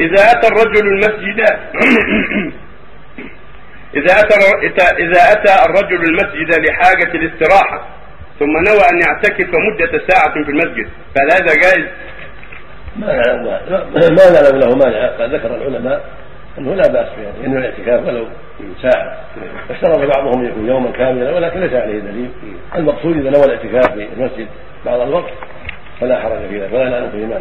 إذا أتى الرجل المسجد إذا أتى إذا أتى الرجل المسجد لحاجة الاستراحة ثم نوى أن يعتكف مدة ساعة في المسجد فهل هذا جائز؟ ما نعلم ما نعلم له مانع قد ذكر العلماء أنه لا بأس به إنه الاعتكاف ولو ساعة. اشترط بعضهم أن يكون يوما كاملا ولكن ليس عليه دليل. المقصود إذا نوى الاعتكاف في المسجد بعض الوقت فلا حرج في ذلك ولا نعلم فيه مانع